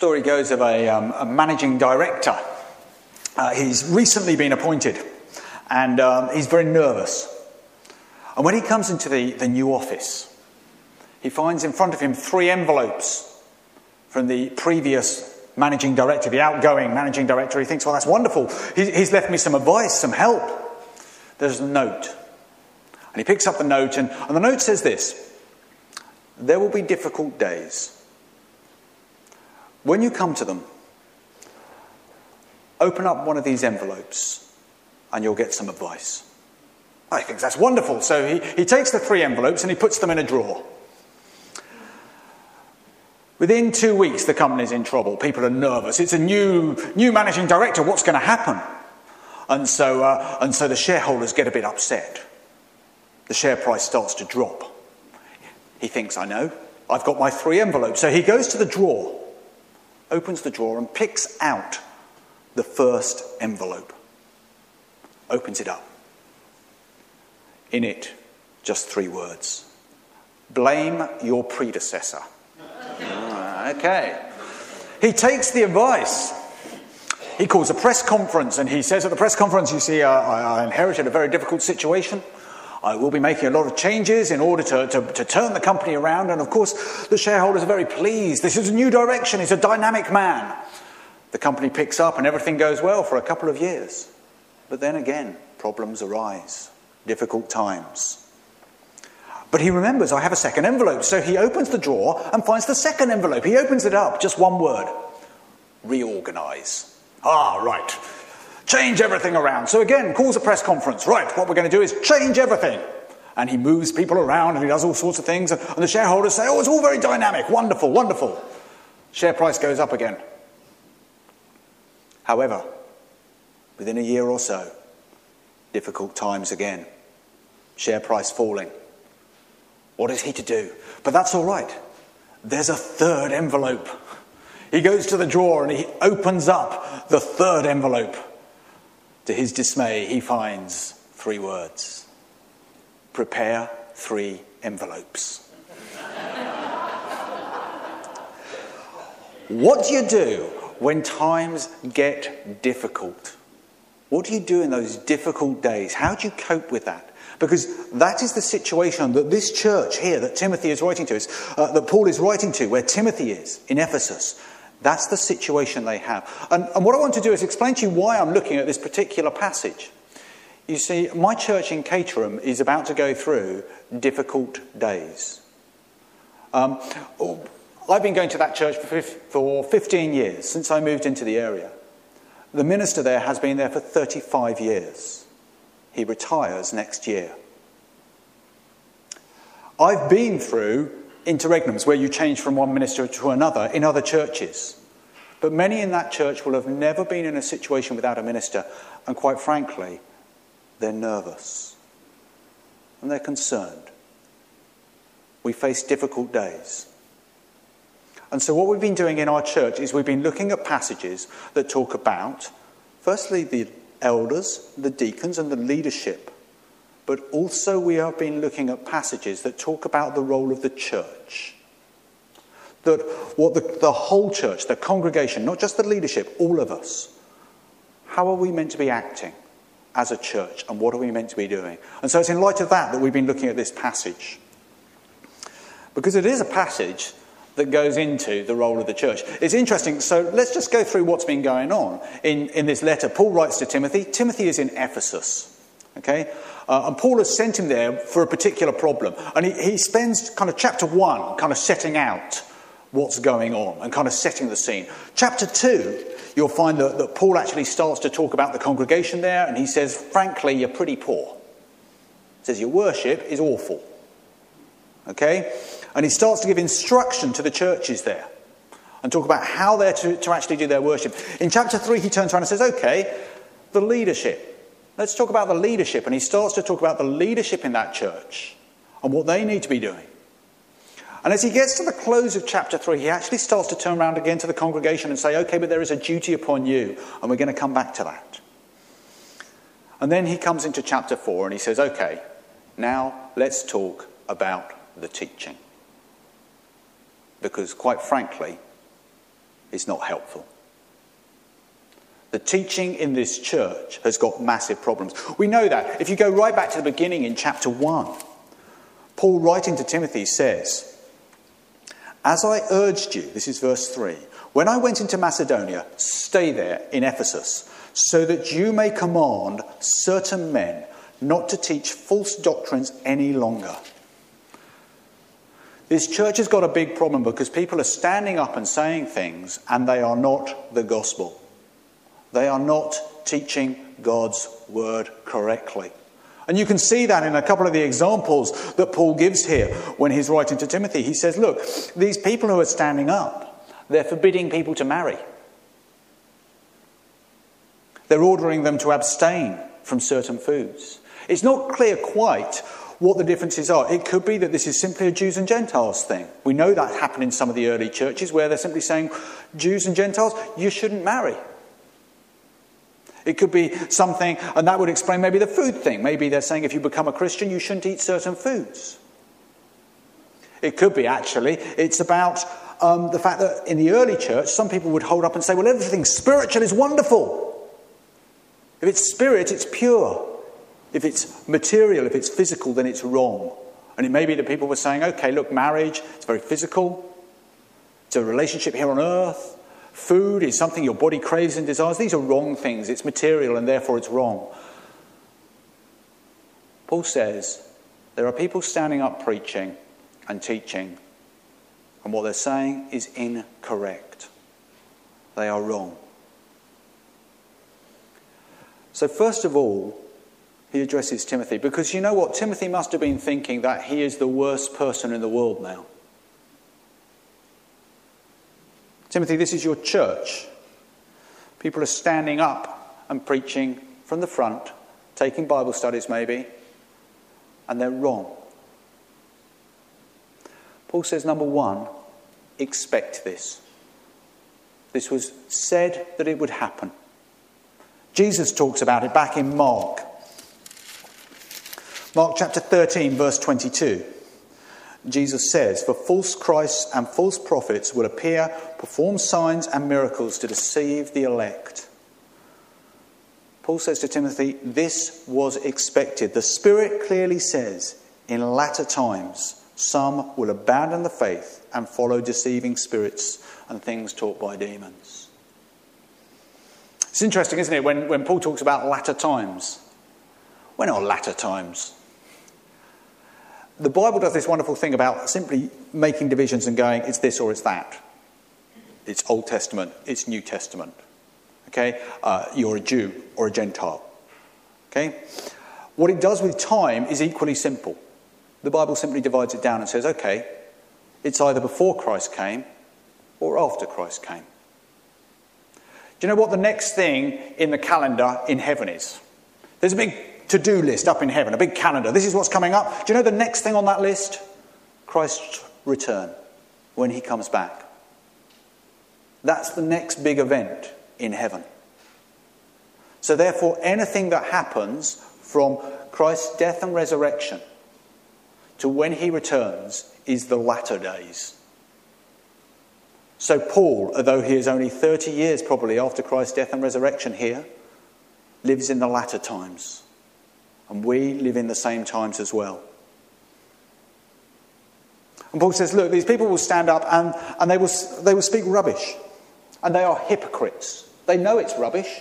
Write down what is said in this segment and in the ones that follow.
Story goes of a, um, a managing director. Uh, he's recently been appointed and um, he's very nervous. And when he comes into the, the new office, he finds in front of him three envelopes from the previous managing director, the outgoing managing director. He thinks, well, that's wonderful. He's left me some advice, some help. There's a note. And he picks up the note, and, and the note says this There will be difficult days. When you come to them, open up one of these envelopes and you'll get some advice. I think that's wonderful. So he, he takes the three envelopes and he puts them in a drawer. Within two weeks, the company's in trouble. People are nervous. It's a new, new managing director. What's going to happen? And so, uh, and so the shareholders get a bit upset. The share price starts to drop. He thinks, I know. I've got my three envelopes. So he goes to the drawer opens the drawer and picks out the first envelope, opens it up. In it, just three words blame your predecessor. Ah, okay. He takes the advice. He calls a press conference and he says at the press conference, You see, uh, I, I inherited a very difficult situation. I will be making a lot of changes in order to, to, to, turn the company around. And of course, the shareholders are very pleased. This is a new direction. He's a dynamic man. The company picks up and everything goes well for a couple of years. But then again, problems arise, difficult times. But he remembers, I have a second envelope. So he opens the drawer and finds the second envelope. He opens it up, just one word reorganize. Ah, right. Change everything around. So again, calls a press conference. Right, what we're going to do is change everything. And he moves people around and he does all sorts of things. And the shareholders say, oh, it's all very dynamic. Wonderful, wonderful. Share price goes up again. However, within a year or so, difficult times again. Share price falling. What is he to do? But that's all right. There's a third envelope. He goes to the drawer and he opens up the third envelope. To his dismay, he finds three words prepare three envelopes. what do you do when times get difficult? What do you do in those difficult days? How do you cope with that? Because that is the situation that this church here, that Timothy is writing to, is, uh, that Paul is writing to, where Timothy is in Ephesus. That's the situation they have. And, and what I want to do is explain to you why I'm looking at this particular passage. You see, my church in Caterham is about to go through difficult days. Um, I've been going to that church for 15 years, since I moved into the area. The minister there has been there for 35 years. He retires next year. I've been through interregnums where you change from one minister to another in other churches. But many in that church will have never been in a situation without a minister, and quite frankly, they're nervous and they're concerned. We face difficult days. And so, what we've been doing in our church is we've been looking at passages that talk about, firstly, the elders, the deacons, and the leadership but also we have been looking at passages that talk about the role of the church. That what the, the whole church, the congregation, not just the leadership, all of us, how are we meant to be acting as a church and what are we meant to be doing? And so it's in light of that that we've been looking at this passage. Because it is a passage that goes into the role of the church. It's interesting. So let's just go through what's been going on in, in this letter. Paul writes to Timothy. Timothy is in Ephesus. Okay? Uh, and Paul has sent him there for a particular problem. And he, he spends kind of chapter one kind of setting out what's going on and kind of setting the scene. Chapter two, you'll find that, that Paul actually starts to talk about the congregation there, and he says, frankly, you're pretty poor. He says, your worship is awful. Okay? And he starts to give instruction to the churches there and talk about how they're to, to actually do their worship. In chapter 3, he turns around and says, okay, the leadership. Let's talk about the leadership. And he starts to talk about the leadership in that church and what they need to be doing. And as he gets to the close of chapter 3, he actually starts to turn around again to the congregation and say, okay, but there is a duty upon you, and we're going to come back to that. And then he comes into chapter 4 and he says, okay, now let's talk about the teaching. Because, quite frankly, it's not helpful. The teaching in this church has got massive problems. We know that. If you go right back to the beginning in chapter 1, Paul, writing to Timothy, says, As I urged you, this is verse 3, when I went into Macedonia, stay there in Ephesus, so that you may command certain men not to teach false doctrines any longer. This church has got a big problem because people are standing up and saying things and they are not the gospel. They are not teaching God's word correctly. And you can see that in a couple of the examples that Paul gives here when he's writing to Timothy. He says, Look, these people who are standing up, they're forbidding people to marry. They're ordering them to abstain from certain foods. It's not clear quite what the differences are. It could be that this is simply a Jews and Gentiles thing. We know that happened in some of the early churches where they're simply saying, Jews and Gentiles, you shouldn't marry. It could be something, and that would explain maybe the food thing. Maybe they're saying if you become a Christian, you shouldn't eat certain foods. It could be actually, it's about um, the fact that in the early church, some people would hold up and say, well, everything spiritual is wonderful. If it's spirit, it's pure. If it's material, if it's physical, then it's wrong. And it may be that people were saying, okay, look, marriage, it's very physical, it's a relationship here on earth. Food is something your body craves and desires. These are wrong things. It's material and therefore it's wrong. Paul says there are people standing up preaching and teaching, and what they're saying is incorrect. They are wrong. So, first of all, he addresses Timothy because you know what? Timothy must have been thinking that he is the worst person in the world now. Timothy, this is your church. People are standing up and preaching from the front, taking Bible studies maybe, and they're wrong. Paul says, number one, expect this. This was said that it would happen. Jesus talks about it back in Mark. Mark chapter 13, verse 22. Jesus says, For false Christs and false prophets will appear, perform signs and miracles to deceive the elect. Paul says to Timothy, This was expected. The Spirit clearly says, In latter times, some will abandon the faith and follow deceiving spirits and things taught by demons. It's interesting, isn't it, when, when Paul talks about latter times? When are latter times? The Bible does this wonderful thing about simply making divisions and going, it's this or it's that. It's Old Testament, it's New Testament. Okay? Uh, you're a Jew or a Gentile. Okay? What it does with time is equally simple. The Bible simply divides it down and says, okay, it's either before Christ came or after Christ came. Do you know what the next thing in the calendar in heaven is? There's a big to do list up in heaven, a big calendar. This is what's coming up. Do you know the next thing on that list? Christ's return when he comes back. That's the next big event in heaven. So, therefore, anything that happens from Christ's death and resurrection to when he returns is the latter days. So, Paul, although he is only 30 years probably after Christ's death and resurrection here, lives in the latter times. And we live in the same times as well. And Paul says, look, these people will stand up and, and they, will, they will speak rubbish. And they are hypocrites. They know it's rubbish.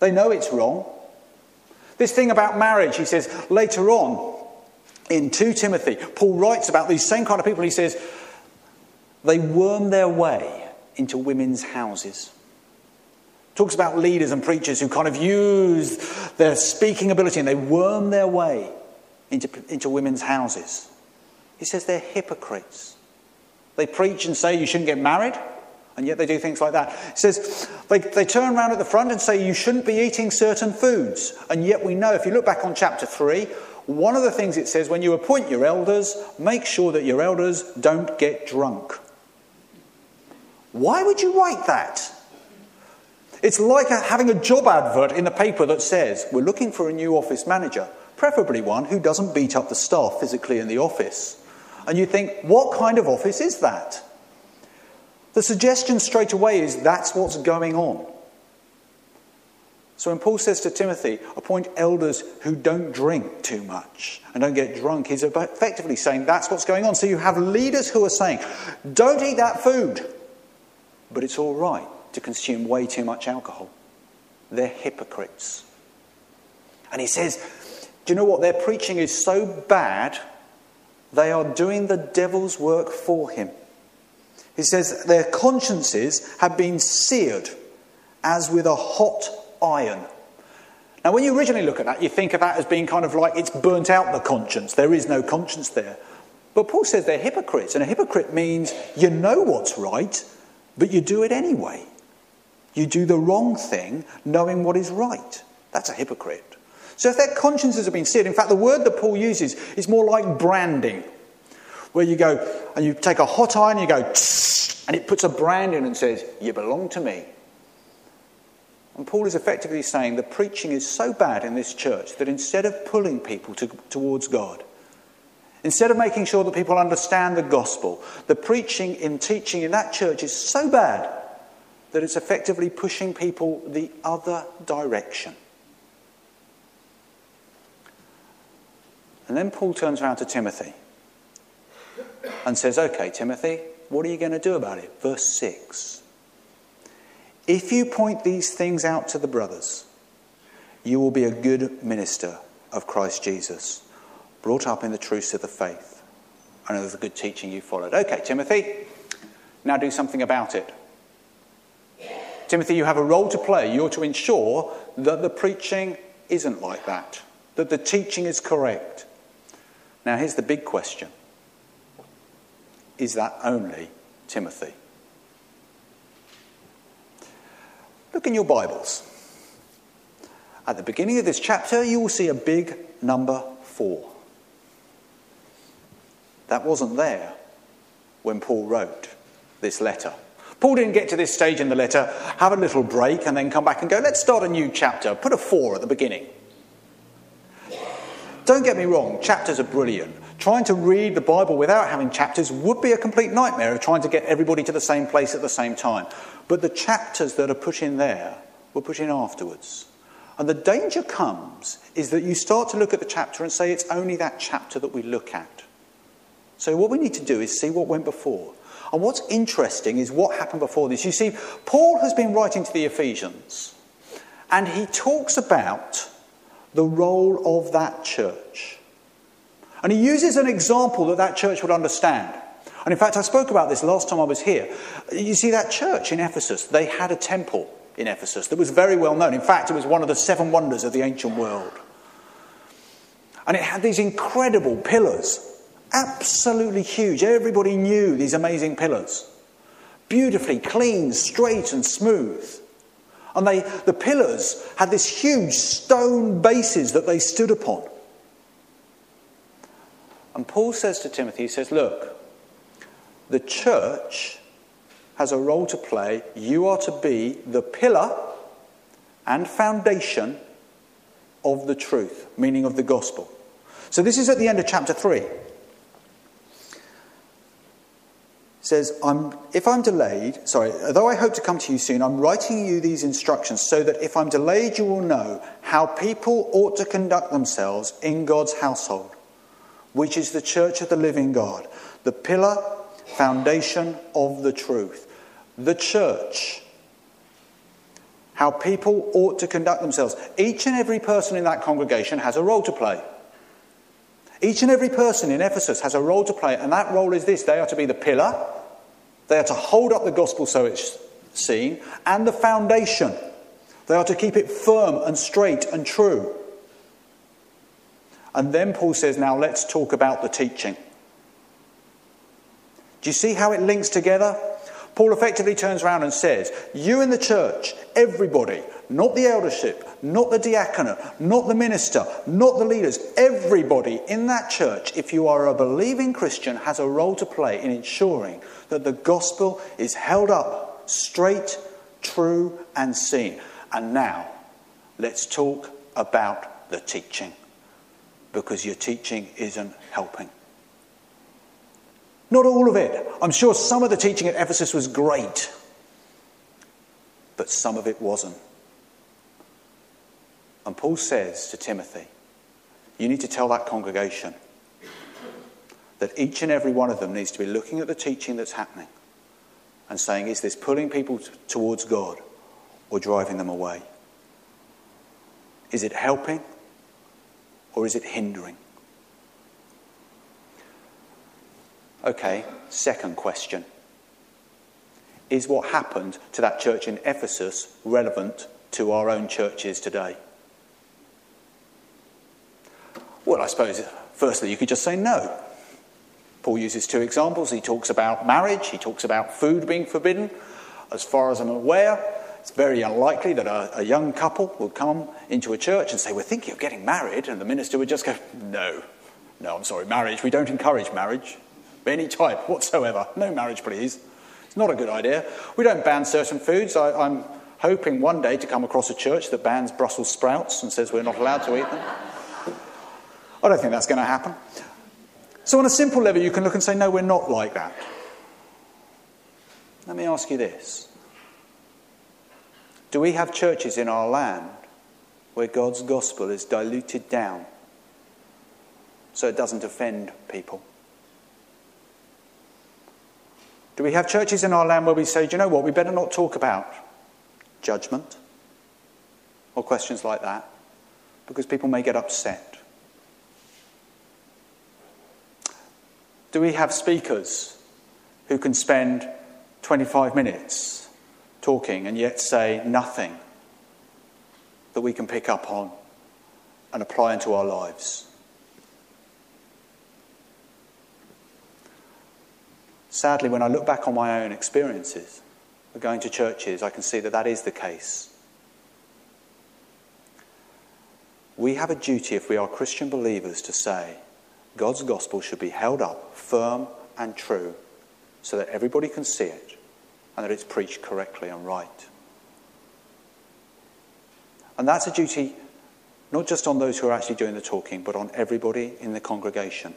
They know it's wrong. This thing about marriage, he says later on in 2 Timothy, Paul writes about these same kind of people. He says, they worm their way into women's houses. Talks about leaders and preachers who kind of use their speaking ability and they worm their way into, into women's houses. He says they're hypocrites. They preach and say you shouldn't get married, and yet they do things like that. He says they, they turn around at the front and say you shouldn't be eating certain foods, and yet we know, if you look back on chapter 3, one of the things it says when you appoint your elders, make sure that your elders don't get drunk. Why would you write that? It's like having a job advert in the paper that says, We're looking for a new office manager, preferably one who doesn't beat up the staff physically in the office. And you think, What kind of office is that? The suggestion straight away is that's what's going on. So when Paul says to Timothy, appoint elders who don't drink too much and don't get drunk, he's effectively saying that's what's going on. So you have leaders who are saying, don't eat that food, but it's all right to consume way too much alcohol. They're hypocrites. And he says, do you know what? Their preaching is so bad, they are doing the devil's work for him. He says, their consciences have been seared as with a hot iron. Now, when you originally look at that, you think of that as being kind of like it's burnt out the conscience. There is no conscience there. But Paul says they're hypocrites, and a hypocrite means you know what's right, but you do it anyway. You do the wrong thing knowing what is right. That's a hypocrite. So if their consciences have been seared, in fact, the word that Paul uses is more like branding, where you go and you take a hot iron, you go, and it puts a brand in and says, You belong to me. And Paul is effectively saying the preaching is so bad in this church that instead of pulling people to, towards God, instead of making sure that people understand the gospel, the preaching and teaching in that church is so bad that it's effectively pushing people the other direction. And then Paul turns around to Timothy and says, Okay, Timothy, what are you going to do about it? Verse 6. If you point these things out to the brothers, you will be a good minister of Christ Jesus, brought up in the truths of the faith and of the good teaching you followed. Okay, Timothy, now do something about it. Timothy, you have a role to play. You're to ensure that the preaching isn't like that, that the teaching is correct, now, here's the big question Is that only Timothy? Look in your Bibles. At the beginning of this chapter, you will see a big number four. That wasn't there when Paul wrote this letter. Paul didn't get to this stage in the letter, have a little break, and then come back and go, let's start a new chapter. Put a four at the beginning. Don't get me wrong, chapters are brilliant. Trying to read the Bible without having chapters would be a complete nightmare of trying to get everybody to the same place at the same time. But the chapters that are put in there were put in afterwards. And the danger comes is that you start to look at the chapter and say it's only that chapter that we look at. So what we need to do is see what went before. And what's interesting is what happened before this. You see, Paul has been writing to the Ephesians, and he talks about the role of that church. And he uses an example that that church would understand. And in fact, I spoke about this last time I was here. You see, that church in Ephesus, they had a temple in Ephesus that was very well known. In fact, it was one of the seven wonders of the ancient world. And it had these incredible pillars, absolutely huge. Everybody knew these amazing pillars. Beautifully clean, straight, and smooth. And they, the pillars had this huge stone bases that they stood upon. And Paul says to Timothy, he says, Look, the church has a role to play. You are to be the pillar and foundation of the truth, meaning of the gospel. So this is at the end of chapter 3. Says, I'm, if I'm delayed, sorry, though I hope to come to you soon, I'm writing you these instructions so that if I'm delayed, you will know how people ought to conduct themselves in God's household, which is the church of the living God, the pillar, foundation of the truth. The church. How people ought to conduct themselves. Each and every person in that congregation has a role to play. Each and every person in Ephesus has a role to play, and that role is this they are to be the pillar, they are to hold up the gospel so it's seen, and the foundation. They are to keep it firm and straight and true. And then Paul says, now let's talk about the teaching. Do you see how it links together? Paul effectively turns around and says, You in the church, everybody, not the eldership, not the diaconate, not the minister, not the leaders, everybody in that church, if you are a believing Christian, has a role to play in ensuring that the gospel is held up straight, true, and seen. And now, let's talk about the teaching, because your teaching isn't helping. Not all of it. I'm sure some of the teaching at Ephesus was great, but some of it wasn't. And Paul says to Timothy, You need to tell that congregation that each and every one of them needs to be looking at the teaching that's happening and saying, Is this pulling people t- towards God or driving them away? Is it helping or is it hindering? Okay, second question. Is what happened to that church in Ephesus relevant to our own churches today? Well, I suppose, firstly, you could just say no. Paul uses two examples. He talks about marriage, he talks about food being forbidden. As far as I'm aware, it's very unlikely that a, a, young couple would come into a church and say, We're thinking of getting married, and the minister would just go, No, no, I'm sorry, marriage. We don't encourage marriage any type whatsoever. No marriage, please. It's not a good idea. We don't ban certain foods. I, I'm hoping one day to come across a church that bans Brussels sprouts and says we're not allowed to eat them. I don't think that's going to happen. So, on a simple level, you can look and say, no, we're not like that. Let me ask you this Do we have churches in our land where God's gospel is diluted down so it doesn't offend people? Do we have churches in our land where we say, do you know what, we better not talk about judgment or questions like that because people may get upset? Do we have speakers who can spend 25 minutes talking and yet say nothing that we can pick up on and apply into our lives? Sadly, when I look back on my own experiences of going to churches, I can see that that is the case. We have a duty, if we are Christian believers, to say God's gospel should be held up firm and true so that everybody can see it and that it's preached correctly and right. And that's a duty not just on those who are actually doing the talking, but on everybody in the congregation.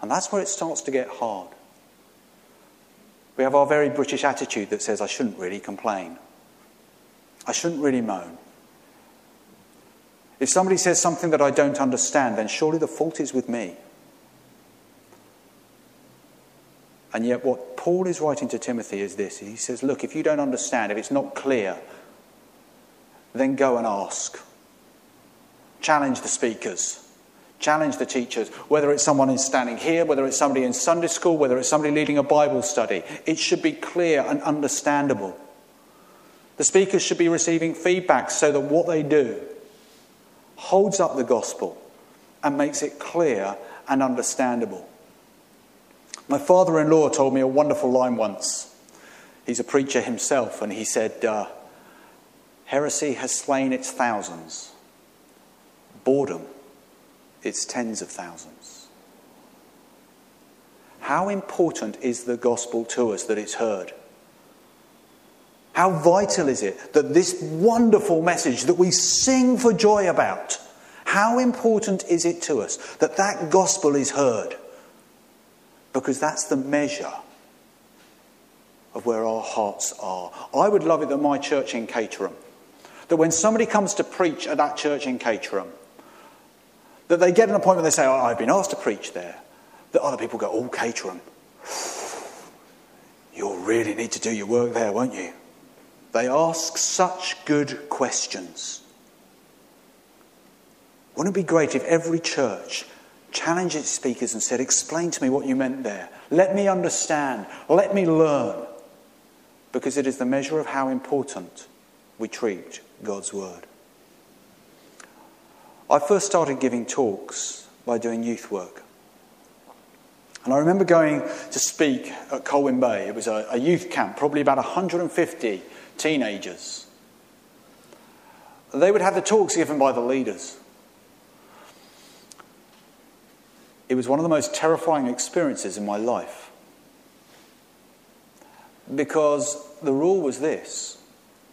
And that's where it starts to get hard. We have our very British attitude that says, I shouldn't really complain. I shouldn't really moan. If somebody says something that I don't understand, then surely the fault is with me. And yet, what Paul is writing to Timothy is this he says, Look, if you don't understand, if it's not clear, then go and ask. Challenge the speakers. Challenge the teachers, whether it's someone standing here, whether it's somebody in Sunday school, whether it's somebody leading a Bible study. It should be clear and understandable. The speakers should be receiving feedback so that what they do holds up the gospel and makes it clear and understandable. My father in law told me a wonderful line once. He's a preacher himself, and he said, uh, Heresy has slain its thousands, boredom it's tens of thousands. How important is the gospel to us that it's heard? How vital is it that this wonderful message that we sing for joy about, how important is it to us that that gospel is heard? Because that's the measure of where our hearts are. I would love it that my church in Caterham, that when somebody comes to preach at that church in Caterham, that they get an appointment, they say, oh, I've been asked to preach there. That other people go, oh, Caterham, you'll really need to do your work there, won't you? They ask such good questions. Wouldn't it be great if every church challenged its speakers and said, Explain to me what you meant there. Let me understand. Let me learn. Because it is the measure of how important we treat God's word. I first started giving talks by doing youth work. And I remember going to speak at Colwyn Bay. It was a, a youth camp, probably about 150 teenagers. They would have the talks given by the leaders. It was one of the most terrifying experiences in my life. Because the rule was this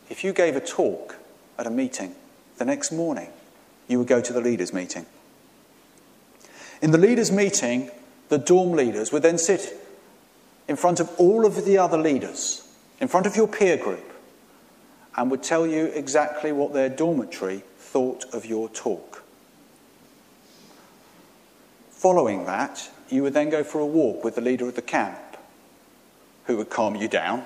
if you gave a talk at a meeting the next morning, you would go to the leaders' meeting. In the leaders' meeting, the dorm leaders would then sit in front of all of the other leaders, in front of your peer group, and would tell you exactly what their dormitory thought of your talk. Following that, you would then go for a walk with the leader of the camp, who would calm you down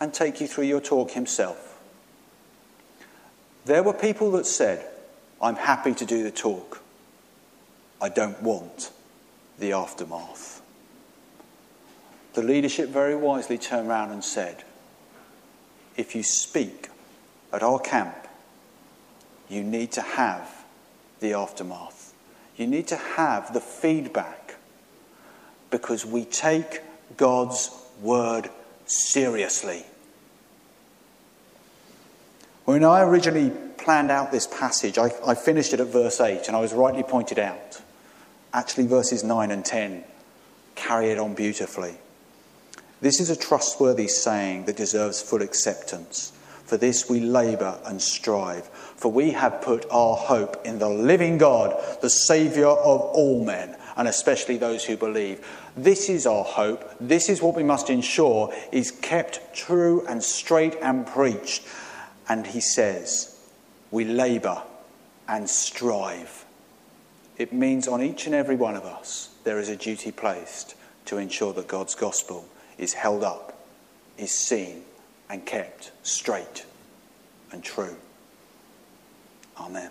and take you through your talk himself. There were people that said, I'm happy to do the talk. I don't want the aftermath. The leadership very wisely turned around and said, If you speak at our camp, you need to have the aftermath. You need to have the feedback because we take God's word seriously. When I originally planned out this passage, I, I, finished it at verse 8, and I was rightly pointed out. Actually, verses 9 and 10 carry it on beautifully. This is a trustworthy saying that deserves full acceptance. For this we labour and strive, for we have put our hope in the living God, the Saviour of all men, and especially those who believe. This is our hope. This is what we must ensure is kept true and straight and preached. And he says, we labour and strive. It means on each and every one of us there is a duty placed to ensure that God's gospel is held up, is seen, and kept straight and true. Amen.